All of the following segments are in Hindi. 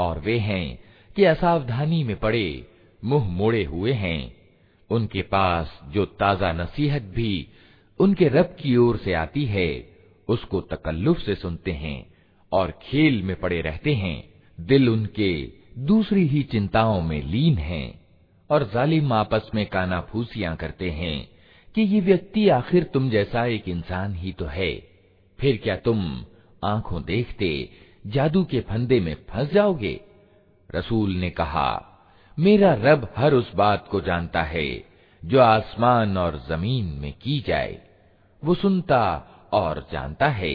और वे हैं कि असावधानी में पड़े, मुँह मोड़े हुए हैं। उनके पास जो ताज़ा नसीहत भी उनके रब की ओर से आती है, उसको तकल्लुफ से सुनते हैं और खेल में पड़े रहते हैं। दिल उनके दूसरी ही चिंताओं में लीन हैं और जालिम आपस में कानाफूसियाँ करते हैं कि ये व्यक्ति आखिर तुम जैसा एक इंसान ही तो है। फिर क्या तुम आँखों देखते जादू के फंदे में फंस जाओगे रसूल ने कहा मेरा रब हर उस बात को जानता है जो आसमान और ज़मीन में की जाए वो सुनता और जानता है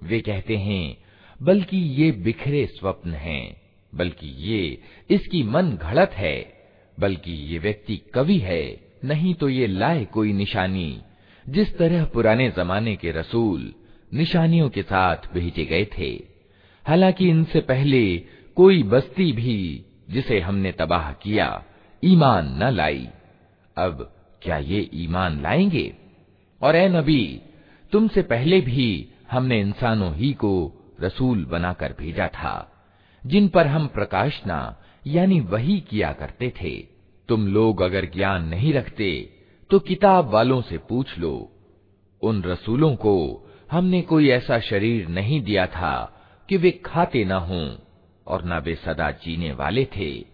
वे कहते हैं बल्कि ये बिखरे स्वप्न हैं बल्कि ये इसकी मन घड़त है बल्कि ये व्यक्ति कवि है नहीं तो ये लाए कोई निशानी जिस तरह पुराने जमाने के रसूल निशानियों के साथ भेजे गए थे हालांकि इनसे पहले कोई बस्ती भी जिसे हमने तबाह किया, ईमान न लाई। अब क्या ये ईमान लाएँगे? और ए नबी, तुमसे पहले भी हमने इंसानों ही को रसूल बनाकर भेजा था, जिन पर हम प्रकाशना, यानी वही किया करते थे। तुम लोग अगर ज्ञान नहीं रखते तो किताब वालों से पूछ लो। उन रसूलों को हमने कोई ऐसा शरीर नहीं दिया था कि वे खाते न हों। और न वे सदा जीने वाले थे।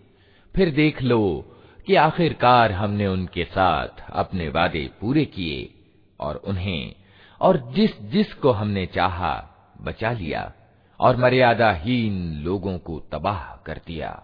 फिर देख लो कि आखिरकार हमने उनके साथ अपने वादे पूरे किए और उन्हें, और जिस जिस को हमने चाहा बचा लिया और मर्यादाहीन लोगों को तबाह कर दिया।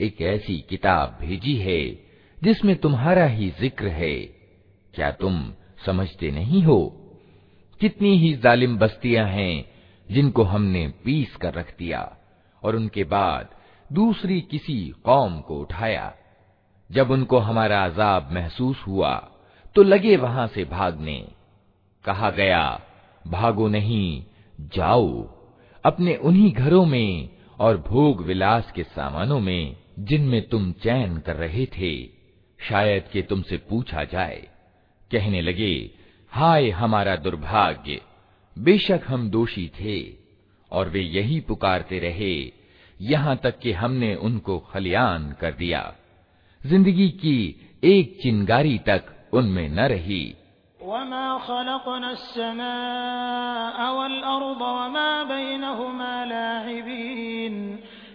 एक ऐसी किताब भेजी है, जिसमें तुम्हारा ही ज़िक्र है। क्या तुम समझते नहीं हो? कितनी ही जालिम बस्तियाँ हैं, जिनको हमने पीस कर रख दिया, और उनके बाद दूसरी किसी कौम को उठाया। जब उनको हमारा अजाब महसूस हुआ तो लगे वहाँ से भागने। कहा गया, भागो नहीं, जाओ। अपने उन्हीं घरों में और भोग विलास के सामानों में जिनमें तुम चैन कर रहे थे, शायद कि तुमसे पूछा जाए। कहने लगे, हाय हमारा दुर्भाग्य, बेशक हम दोषी थे, और वे यही पुकारते रहे, यहाँ तक कि हमने उनको खलियान कर दिया। ज़िंदगी की एक चिंगारी तक उनमें न रही। लौ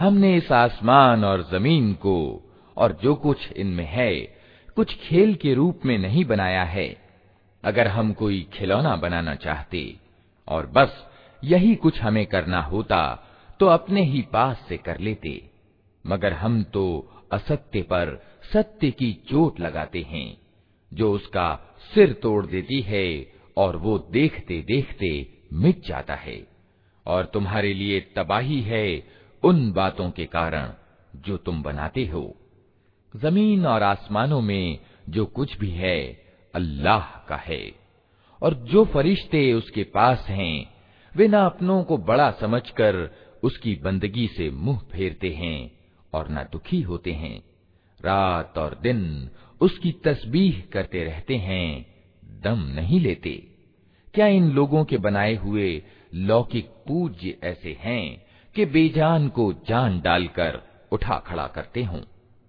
हमने इस आसमान और जमीन को और जो कुछ इनमें है कुछ खेल के रूप में नहीं बनाया है अगर हम कोई खिलौना बनाना चाहते और बस यही कुछ हमें करना होता तो अपने ही पास से कर लेते। मगर हम तो असत्य पर सत्य की चोट लगाते हैं, जो उसका सिर तोड़ देती है और वो देखते देखते मिट जाता है। और तुम्हारे लिए तबाही है उन बातों के कारण जो तुम बनाते हो। ज़मीन और आसमानों में जो कुछ भी है, अल्लाह का है। और जो फरिश्ते उसके पास हैं, वे न अपनों को बड़ा समझकर उसकी बंदगी से मुँह फेरते हैं और न दुखी होते हैं। रात और दिन उसकी तस्बीह करते रहते हैं, दम नहीं लेते। क्या इन लोगों के बनाए हुए लौकिक पूज्य ऐसे हैं कि बेजान को जान डालकर उठा खड़ा करते हों?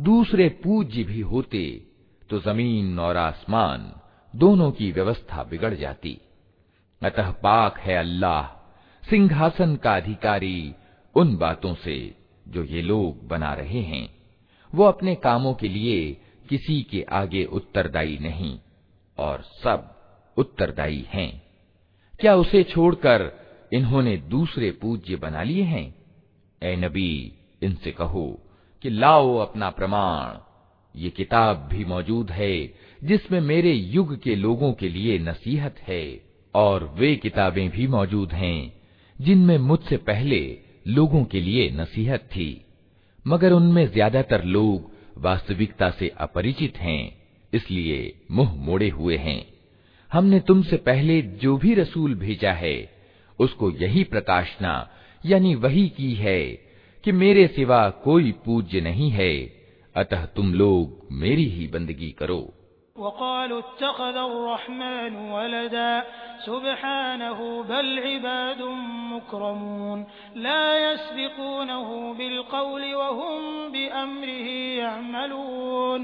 दूसरे पूज्य भी होते तो ज़मीन और आसमान दोनों की व्यवस्था बिगड़ जाती। अतः पाक है अल्लाह, सिंहासन का अधिकारी उन बातों से जो ये लोग बना रहे हैं। वो अपने कामों के लिए किसी के आगे उत्तरदायी नहीं, और सब उत्तरदायी हैं। क्या उसे छोड़कर इन्होंने दूसरे पूज्य बना लिए हैं? ए नबी, इनसे कहो कि लाओ अपना प्रमाण। ये किताब भी मौजूद है, जिसमें मेरे युग के लोगों के लिए नसीहत है, और वे किताबें भी मौजूद हैं, जिनमें मुझसे पहले लोगों के लिए नसीहत थी। मगर उनमें ज़्यादातर लोग वास्तविकता से अपरिचित हैं, इसलिए मुँह मोड़े हुए हैं। हमने तुमसे पहले जो भी रसूल भेजा है, उसको यही प्रकाशना, यानी वही की है कि मेरे सिवा कोई पूज्य नहीं है अतः तुम लोग मेरी ही बंदगी करो सुबहानहु बल इबादुम मुकरमून ला यस्बिकूनहु बिलकौल वहुम बिअम्रिही यअमलून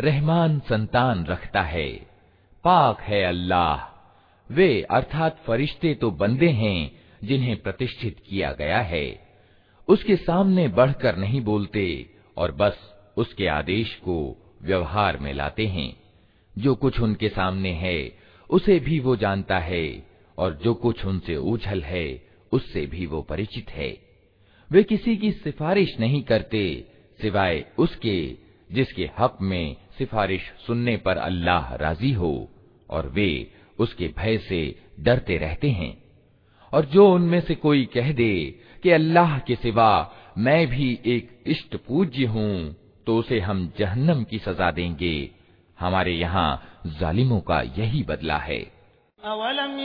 रहमान संतान रखता है। पाक है अल्लाह। वे अर्थात फरिश्ते तो बंदे हैं जिन्हें प्रतिष्ठित किया गया है। उसके सामने बढ़कर नहीं बोलते और बस उसके आदेश को व्यवहार में लाते हैं। जो कुछ उनके सामने है, उसे भी वो जानता है और जो कुछ उनसे उछल है, उससे भी वो परिचित है। वे किसी की सिफारिश नहीं करते सिवाय उसके, जिसके हक में सिफारिश सुनने पर अल्लाह राज़ी हो और वे उसके भय से डरते रहते हैं। और जो उनमें से कोई कह दे कि अल्लाह के सिवा मैं भी एक इष्ट पूज्य हूँ तो उसे हम जहन्नम की सजा देंगे। हमारे यहाँ जालिमों का यही बदला है। अवलम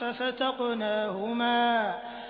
फफतकनाहुमा वजअलना मिनल माइ कुल्ल शैइन हय्यिन अफला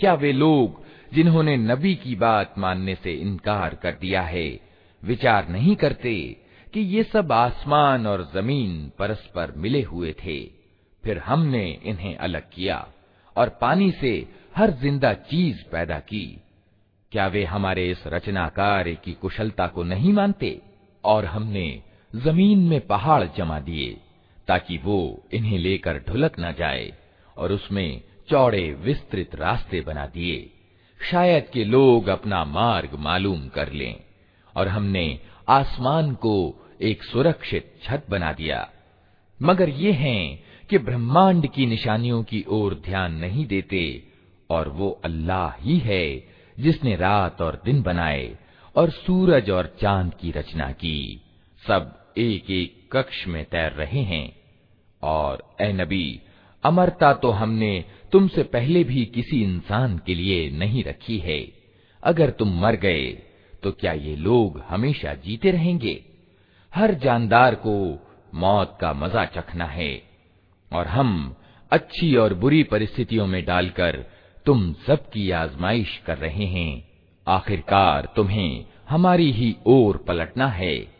क्या वे लोग जिन्होंने नबी की बात मानने से इनकार कर दिया है विचार नहीं करते कि ये सब आसमान और ज़मीन परस्पर मिले हुए थे। फिर हमने इन्हें अलग किया और पानी से हर ज़िंदा चीज़ पैदा की। क्या वे हमारे इस रचनाकार की कुशलता को नहीं मानते? और हमने ज़मीन में पहाड़ जमा दिए, ताकि वो इन्हें लेकर ढुलक न जाए और उसमें चौड़े विस्तृत रास्ते बना दिए। शायद के लोग अपना मार्ग मालूम कर लें और हमने आसमान को एक सुरक्षित छत बना दिया। मगर ये हैं कि ब्रह्मांड की निशानियों की ओर ध्यान नहीं देते और वो अल्लाह ही है जिसने रात और दिन बनाए और सूरज और चाँद की रचना की। सब एक एक कक्ष में तैर रहे हैं। और ए नबी, अमरता तो हमने तुमसे पहले भी किसी इंसान के लिए नहीं रखी है। अगर तुम मर गए तो क्या ये लोग हमेशा जीते रहेंगे? हर जानदार को मौत का मज़ा चखना है, और हम अच्छी और बुरी परिस्थितियों में डालकर तुम सबकी आजमाइश कर रहे हैं। आखिरकार तुम्हें हमारी ही ओर पलटना है।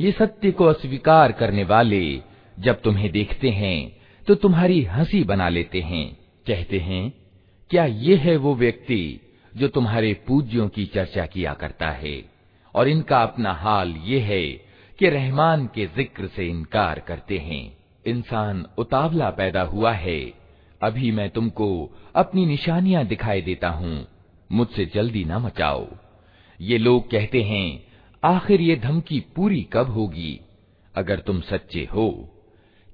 ये सत्य को अस्वीकार करने वाले जब तुम्हें देखते हैं तो तुम्हारी हंसी बना लेते हैं कहते हैं क्या ये है वो व्यक्ति जो तुम्हारे पूज्यों की चर्चा किया करता है और इनका अपना हाल ये है कि रहमान के ज़िक्र से इनकार करते हैं। इंसान उतावला पैदा हुआ है। अभी मैं तुमको अपनी निशानियाँ दिखाई देता हूँ। मुझसे जल्दी ना मचाओ। ये लोग कहते हैं, आखिर ये धमकी पूरी कब होगी? अगर तुम सच्चे हो,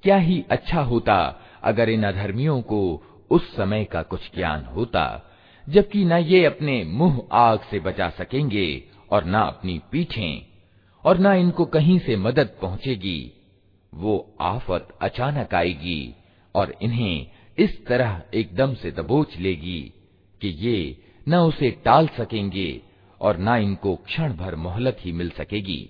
क्या ही अच्छा होता अगर इन अधर्मियों को उस समय का कुछ ज्ञान होता, जबकि न ये अपने मुँह आग से बचा सकेंगे और न अपनी पीठें। और न इनको कहीं से मदद पहुंचेगी। वो आफत अचानक आएगी और इन्हें इस तरह एकदम से दबोच लेगी कि ये न उसे टाल सकेंगे और न इनको क्षण भर मोहलत ही मिल सकेगी।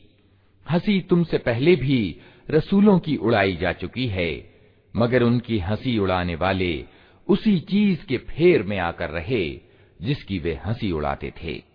हँसी तुमसे पहले भी रसूलों की उड़ाई जा चुकी है, मगर उनकी हँसी उड़ाने वाले उसी चीज़ के फेर में आकर रहे जिसकी वे हँसी उड़ाते थे।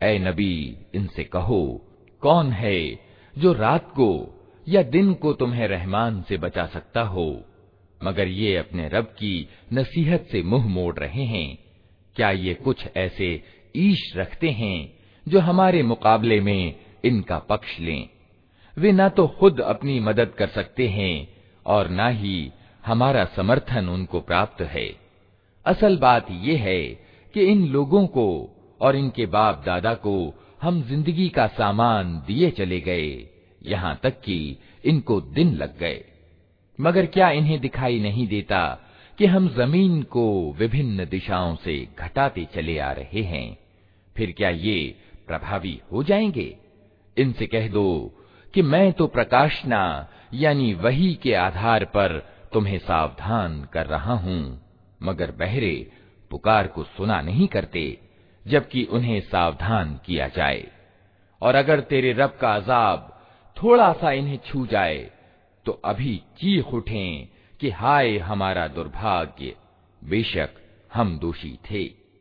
ए नबी इनसे कहो कौन है जो रात को या दिन को तुम्हें रहमान से बचा सकता हो मगर ये अपने रब की नसीहत से मुंह मोड़ रहे हैं क्या ये कुछ ऐसे ईश रखते हैं जो हमारे मुकाबले में इनका पक्ष लें वे ना तो खुद अपनी मदद कर सकते हैं और ना ही हमारा समर्थन उनको प्राप्त है। असल बात यह है कि इन लोगों को और इनके बाप दादा को हम ज़िंदगी का सामान दिए चले गए, यहाँ तक कि इनको दिन लग गए। मगर क्या इन्हें दिखाई नहीं देता कि हम ज़मीन को विभिन्न दिशाओं से घटाते चले आ रहे हैं? फिर क्या ये प्रभावी हो जाएँगे? इनसे कह दो कि मैं तो प्रकाशना, यानी वही के आधार पर तुम्हें सावधान कर रहा हूँ। मगर बहरे, पुकार को सुना नहीं करते, जबकि उन्हें सावधान किया जाए। और अगर तेरे रब का अजाब थोड़ा सा इन्हें छू जाए तो अभी चीख उठें कि हाय हमारा दुर्भाग्य, बेशक हम दोषी थे।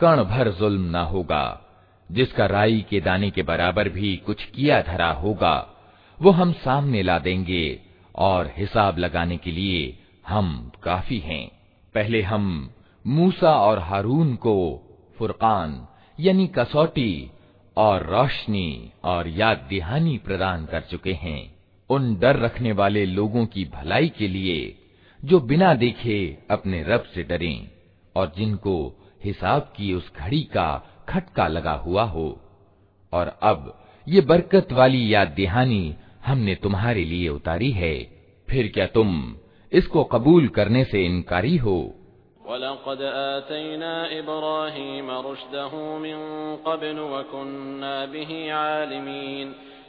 कण भर जुल्म न होगा, जिसका राई के दाने के बराबर भी कुछ किया धरा होगा, वो हम सामने ला देंगे और हिसाब लगाने के लिए हम काफ़ी हैं। पहले हम मूसा और हारून को फुरकान, यानी कसौटी और रोशनी और याद दिहानी प्रदान कर चुके हैं। उन डर रखने वाले लोगों की भलाई के लिए, जो बिना देखे अपने रब से डरें और जिनको हिसाब की उस घड़ी का खटका लगा हुआ हो और अब ये बरकत वाली याद दहानी हमने तुम्हारे लिए उतारी है फिर क्या तुम इसको कबूल करने से इनकारी हो वलक़द आतैना इब्राहीम रुश्दहु मिन क़ब्ल वकुन्ना बिही आलिमीन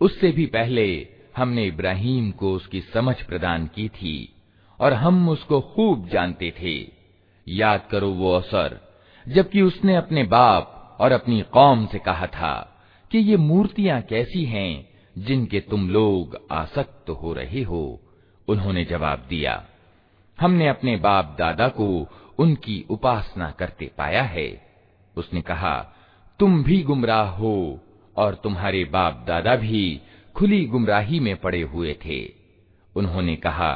उससे भी पहले हमने इब्राहिम को उसकी समझ प्रदान की थी और हम उसको खूब जानते थे याद करो वो अवसर जबकि उसने अपने बाप और अपनी कौम से कहा था कि ये मूर्तियाँ कैसी हैं जिनके तुम लोग आसक्त हो रहे हो। उन्होंने जवाब दिया, हमने अपने बाप दादा को उनकी उपासना करते पाया है। उसने कहा, तुम भी गुमराह हो और तुम्हारे बाप दादा भी खुली गुमराही में पड़े हुए थे। उन्होंने कहा,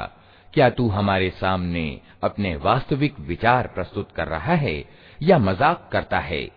क्या तू हमारे सामने अपने वास्तविक विचार प्रस्तुत कर रहा है या मज़ाक करता है?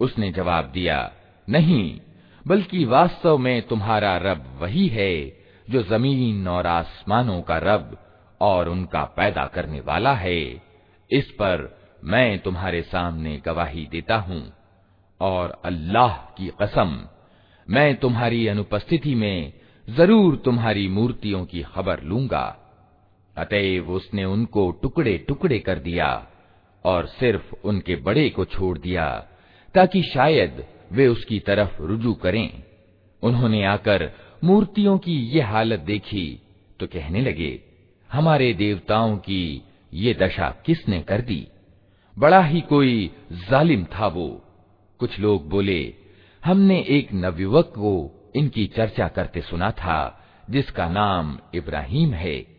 उसने जवाब दिया नहीं बल्कि वास्तव में तुम्हारा रब वही है जो जमीन और आसमानों का रब और उनका पैदा करने वाला है इस पर मैं तुम्हारे सामने गवाही देता हूँ और अल्लाह की कसम मैं तुम्हारी अनुपस्थिति में जरूर तुम्हारी मूर्तियों की खबर लूंगा अतएव उसने उनको टुकड़े टुकड़े कर दिया और सिर्फ़ उनके बड़े को छोड़ दिया, ताकि शायद वे उसकी तरफ़ रुजू करें। उन्होंने आकर मूर्तियों की ये हालत देखी तो कहने लगे, हमारे देवताओं की ये दशा किसने कर दी? बड़ा ही कोई जालिम था वो। कुछ लोग बोले, हमने एक नवयुवक को इनकी चर्चा करते सुना था, जिसका नाम इब्राहिम है।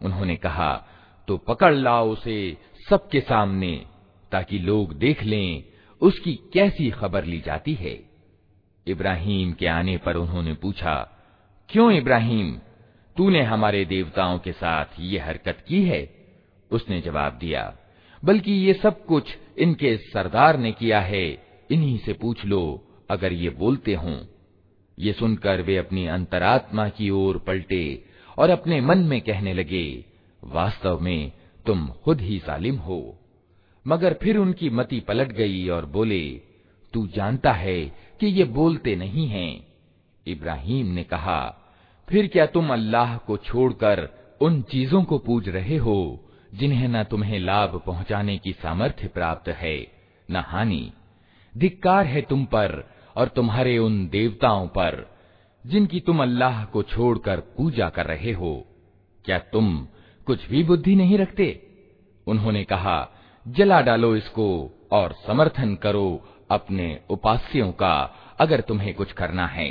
उन्होंने कहा तो पकड़ लाओ उसे सबके सामने, ताकि लोग देख लें उसकी कैसी खबर ली जाती है। इब्राहिम के आने पर उन्होंने पूछा, क्यों इब्राहिम? तूने हमारे देवताओं के साथ ये हरकत की है? उसने जवाब दिया, बल्कि ये सब कुछ इनके सरदार ने किया है, इन्हीं से पूछ लो अगर ये बोलते हों। ये सुनकर वे अपनी अंतरात्मा की ओर पलटे और अपने मन में कहने लगे वास्तव में तुम खुद ही सालिम हो। मगर फिर उनकी मति पलट गई और बोले, तू जानता है कि ये बोलते नहीं हैं। इब्राहिम ने कहा, फिर क्या तुम अल्लाह को छोड़कर उन चीज़ों को पूज रहे हो, जिन्हें न तुम्हें लाभ पहुँचाने की सामर्थ्य प्राप्त है, न हानि? धिक्कार है तुम पर और तुम्हारे उन देवताओं पर, जिनकी तुम अल्लाह को छोड़कर पूजा कर रहे हो। क्या तुम कुछ भी बुद्धि नहीं रखते उन्होंने कहा जला डालो इसको और समर्थन करो अपने उपास्यों का अगर तुम्हें कुछ करना है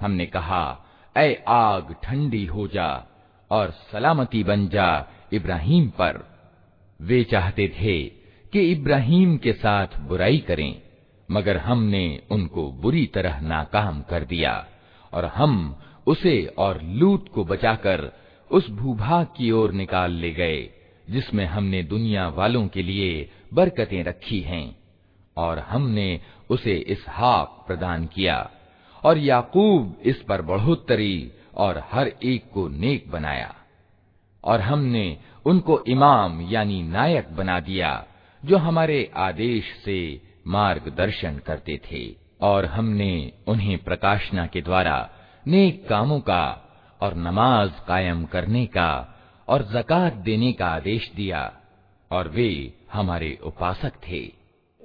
हमने कहा ऐ आग ठंडी हो जा और सलामती बन जा इब्राहिम पर। वे चाहते थे कि इब्राहिम के साथ बुराई करें, मगर हमने उनको बुरी तरह नाकाम कर दिया, और हम उसे और लूत को बचाकर उस भूभाग की ओर निकाल ले गए, जिसमें हमने दुनिया वालों के लिए बरकतें रखी हैं, और हमने उसे इस इसहाक प्रदान किया, और याकूब इस पर बढ़ोत्तरी और हर एक को नेक बनाया। और हमने उनको इमाम यानी नायक बना दिया, जो हमारे आदेश से मार्गदर्शन करते थे, और हमने उन्हें प्रकाशना के द्वारा नेक कामों का और नमाज़ कायम करने का और जक़ात देने का आदेश दिया, और वे हमारे उपासक थे।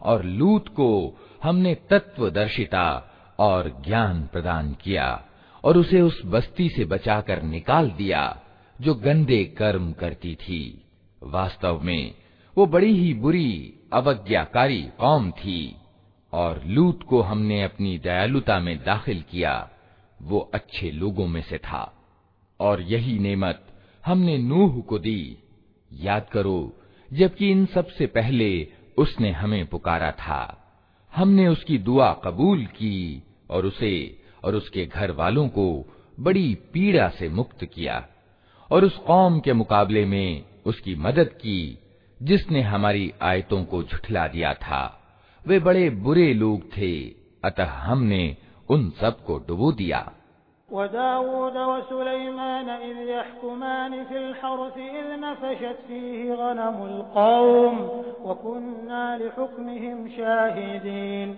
और लूत को हमने तत्वदर्शिता और ज्ञान प्रदान किया और उसे उस बस्ती से बचाकर निकाल दिया, जो गंदे कर्म करती थी। वास्तव में, वो बड़ी ही बुरी, अवज्ञाकारी कौम थी, और लूत को हमने अपनी दयालुता में दाखिल किया, वो अच्छे लोगों में से था। और यही नेमत हमने नूह को दी। याद करो, जबकि इन सबसे पहले उसने हमें पुकारा था। हमने उसकी दुआ कबूल की, और उसे और उसके घर वालों को बड़ी पीड़ा से मुक्त किया और उस कौम के मुकाबले में उसकी मदद की, जिसने हमारी आयतों को झुठला दिया था। वे बड़े बुरे लोग थे, अतः हमने उन सबको डुबो दिया। वदाऊद वसुलैमान इज़ यहकुमान फिल हर्स इज़ नफशत फीहि गनमुल कौम वकुन्ना लिहुक्मिहिम शाहिदीन।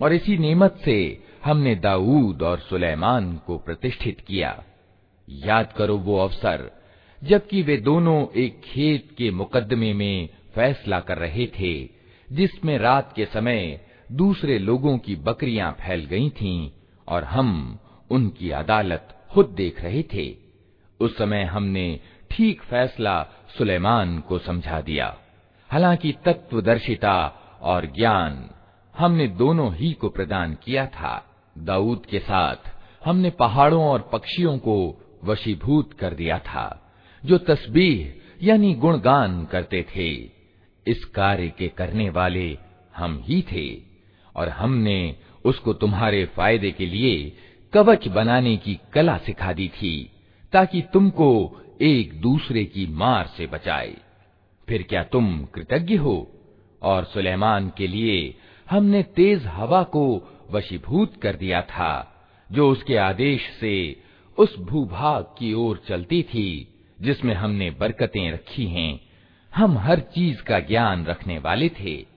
और इसी नेमत से हमने दाऊद और सुलेमान को प्रतिष्ठित किया याद करो वो अवसर जबकि वे दोनों एक खेत के मुकदमे में फैसला कर रहे थे जिसमें रात के समय दूसरे लोगों की बकरियाँ फैल गई थीं और हम उनकी अदालत खुद देख रहे थे। उस समय हमने ठीक फैसला सुलेमान को समझा दिया। हालाँकि तत्वदर्शिता और ज्ञान हमने दोनों ही को प्रदान किया था। दाऊद के साथ हमने पहाड़ों और पक्षियों को वशीभूत कर दिया था, जो तस्बीह यानी गुणगान करते थे। इस कार्य के करने वाले हम ही थे। और हमने उसको तुम्हारे फ़ायदे के लिए कवच बनाने की कला सिखा दी थी, ताकि तुमको एक दूसरे की मार से बचाए। फिर क्या तुम कृतज्ञ हो? और सुलेमान के लिए हमने तेज हवा को वशीभूत कर दिया था, जो उसके आदेश से उस भूभाग की ओर चलती थी, जिसमें हमने बरकतें रखी हैं। हम हर चीज़ का ज्ञान रखने वाले थे।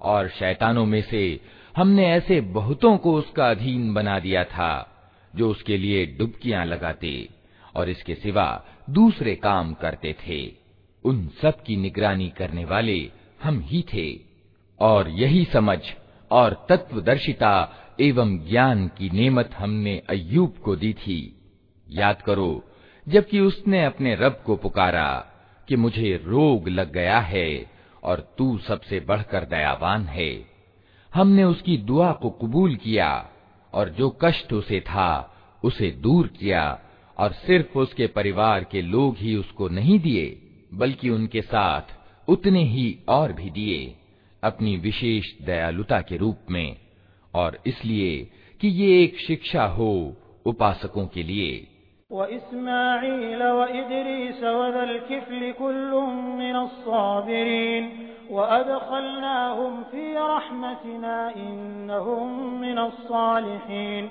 और शैतानों में से हमने ऐसे बहुतों को उसका अधीन बना दिया था जो उसके लिए डुबकियां लगाते और इसके सिवा दूसरे काम करते थे उन सब की निगरानी करने वाले हम ही थे और यही समझ और तत्वदर्शिता एवं ज्ञान की नेमत हमने अय्यूब को दी थी। याद करो, जबकि उसने अपने रब को पुकारा कि मुझे रोग लग गया है और तू सबसे बढ़कर दयावान है। हमने उसकी दुआ को कबूल किया और जो कष्ट उसे था, उसे दूर किया और सिर्फ़ उसके परिवार के लोग ही उसको नहीं दिए, बल्कि उनके साथ उतने ही और भी दिए, अपनी विशेष दयालुता के रूप में। और इसलिए कि ये एक शिक्षा हो उपासकों के लिए व इस्माईल व इदरीस वदल किफल कुल्लुमिन व अदखलनाहुम फी रहमतिना इन्नहुम मिन सालिहीन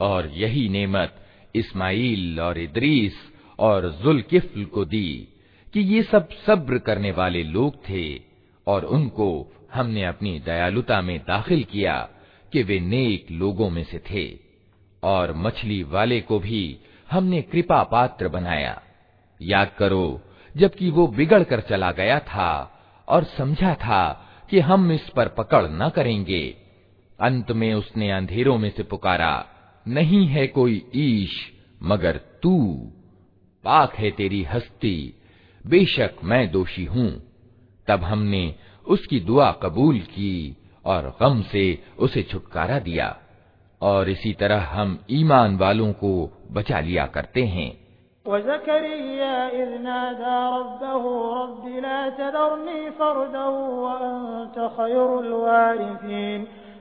और यही नेमत इस्माइल और इदरीस और जुल्किफ्ल को दी कि ये सब सब्र करने वाले लोग थे और उनको हमने अपनी दयालुता में दाखिल किया कि वे नेक लोगों में से थे और मछली वाले को भी हमने कृपा पात्र बनाया। याद करो, जबकि वो बिगड़ कर चला गया था और समझा था कि हम इस पर पकड़ न करेंगे। अंत में उसने अंधेरों में से पुकारा, नहीं है कोई ईश, मगर तू। पाक है तेरी हस्ती। बेशक मैं दोषी हूँ। तब हमने उसकी दुआ कबूल की और गम से उसे छुटकारा दिया और इसी तरह हम ईमान वालों को बचा लिया करते हैं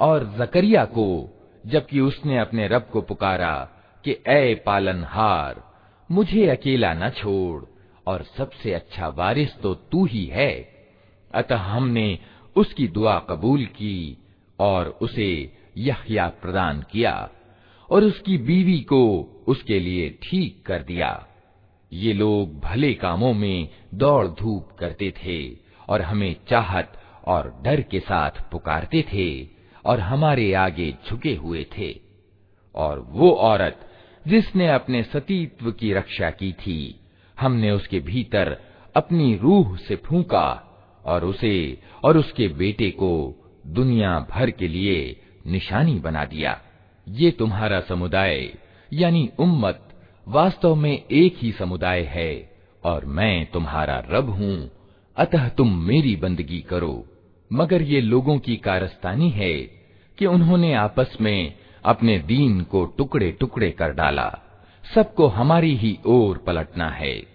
और जकरिया को जबकि उसने अपने रब को पुकारा कि ए पालनहार मुझे अकेला न छोड़ और सबसे अच्छा वारिस तो तू ही है अतः हमने उसकी दुआ कबूल की और उसे यहया प्रदान किया और उसकी बीवी को उसके लिए ठीक कर दिया। ये लोग भले कामों में दौड़ धूप करते थे और हमें चाहत और डर के साथ पुकारते थे और हमारे आगे झुके हुए थे। और वो औरत जिसने अपने सतीत्व की रक्षा की थी, हमने उसके भीतर अपनी रूह से फूका और उसे और उसके बेटे को दुनिया भर के लिए निशानी बना दिया। ये तुम्हारा समुदाय, यानी उम्मत, वास्तव में एक ही समुदाय है, और मैं तुम्हारा रब हूँ। अतः तुम मेरी बंदगी करो। मगर ये लोगों की कारस्तानी है कि उन्होंने आपस में अपने दीन को टुकड़े टुकड़े कर डाला। सबको हमारी ही ओर पलटना है।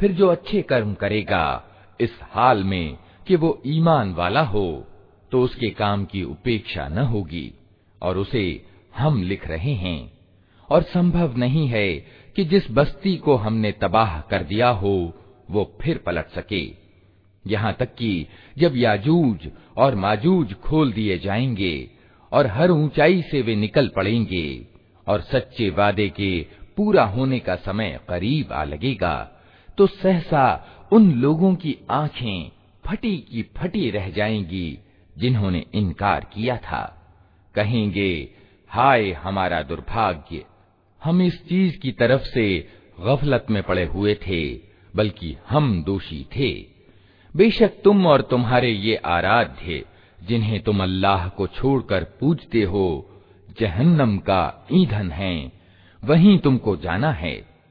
फिर जो अच्छे कर्म करेगा, इस हाल में कि वो ईमान वाला हो तो उसके काम की उपेक्षा न होगी, और उसे हम लिख रहे हैं। और संभव नहीं है कि जिस बस्ती को हमने तबाह कर दिया हो, वो फिर पलट सके। यहाँ तक कि जब याजूज और माजूज खोल दिए जाएँगे, और हर ऊंचाई से वे निकल पड़ेंगे, और सच्चे वादे के पूरा होने का समय करीब आ लगेगा तो सहसा उन लोगों की आँखें फटी की फटी रह जाएँगी, जिन्होंने इनकार किया था। कहेंगे, हाय हमारा दुर्भाग्य, हम इस चीज़ की तरफ़ से गफलत में पड़े हुए थे, बल्कि हम दोषी थे। बेशक तुम और तुम्हारे ये आराध्य, जिन्हें तुम अल्लाह को छोड़कर पूजते हो, जहन्नम का ईंधन है, वहीं तुमको जाना है।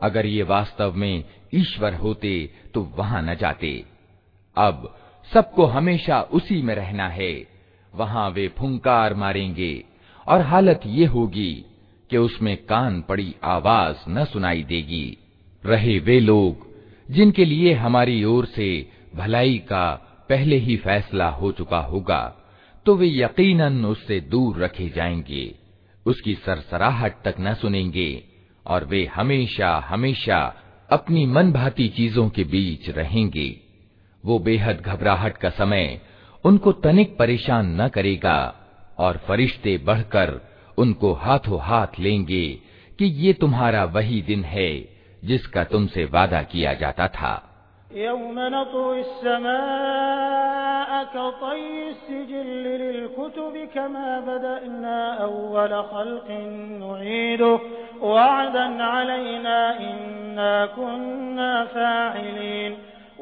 अगर ये वास्तव में ईश्वर होते तो वहां न जाते अब सबको हमेशा उसी में रहना है। वहाँ वे फुंकार मारेंगे और हालत ये होगी कि उसमें कान पड़ी आवाज़ न सुनाई देगी। रहे वे लोग जिनके लिए हमारी ओर से भलाई का पहले ही फैसला हो चुका होगा तो वे यकीनन उससे दूर रखे जाएँगे। उसकी सरसराहट तक न सुनेंगे और वे हमेशा हमेशा अपनी मन भाती चीज़ों के बीच रहेंगे। वो बेहद घबराहट का समय उनको तनिक परेशान न करेगा और फरिश्ते बढ़कर उनको हाथों हाथ लेंगे कि ये तुम्हारा वही दिन है जिसका तुमसे वादा किया जाता था।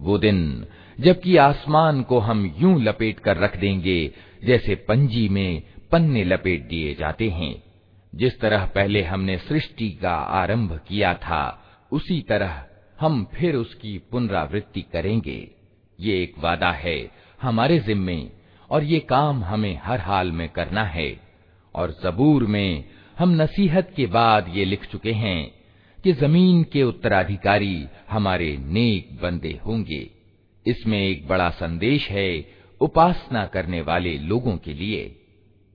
वो दिन जबकि आसमान को हम यूं लपेट कर रख देंगे जैसे पंजी में पन्ने लपेट दिए जाते हैं जिस तरह पहले हमने सृष्टि का आरंभ किया था उसी तरह हम फिर उसकी पुनरावृत्ति करेंगे। ये एक वादा है हमारे जिम्मे, और ये काम हमें हर हाल में करना है। और जबूर में हम नसीहत के बाद ये लिख चुके हैं कि ज़मीन के उत्तराधिकारी हमारे नेक बंदे होंगे। इसमें एक बड़ा संदेश है उपासना करने वाले लोगों के लिए।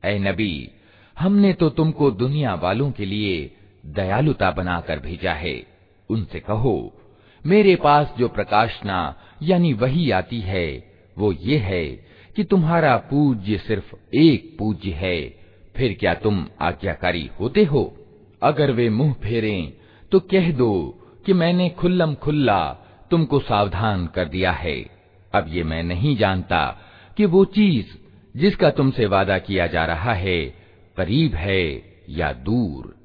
ए नबी, हमने तो तुमको दुनिया वालों के लिए दयालुता बनाकर भेजा है। उनसे कहो मेरे पास जो प्रकाशना, यानी वही आती है, वो ये है कि तुम्हारा पूज्य सिर्फ़ एक पूज्य है। फिर क्या तुम आज्ञाकारी होते हो? अगर वे मुँह फेरें तो कह दो कि मैंने खुल्लम खुल्ला तुमको सावधान कर दिया है। अब ये मैं नहीं जानता कि वो चीज़ जिसका तुमसे वादा किया जा रहा है, करीब है या दूर।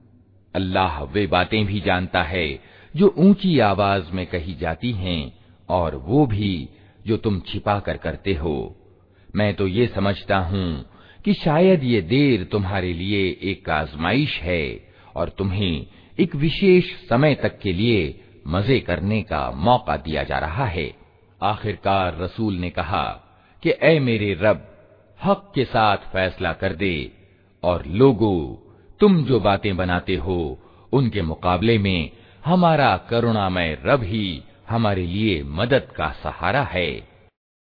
अल्लाह वे बातें भी जानता है जो ऊँची आवाज़ में कही जाती हैं और वो भी जो तुम छिपा कर करते हो। मैं तो ये समझता हूँ कि शायद ये देर तुम्हारे लिए एक आजमाइश है और तुम्हें एक विशेष समय तक के लिए मज़े करने का मौका दिया जा रहा है। आखिरकार रसूल ने कहा कि ए मेरे रब, हक के साथ फैसला कर दे और लोगो, तुम जो बातें बनाते हो, उनके मुकाबले में हमारा करुणामय रब ही हमारे लिए मदद का सहारा है।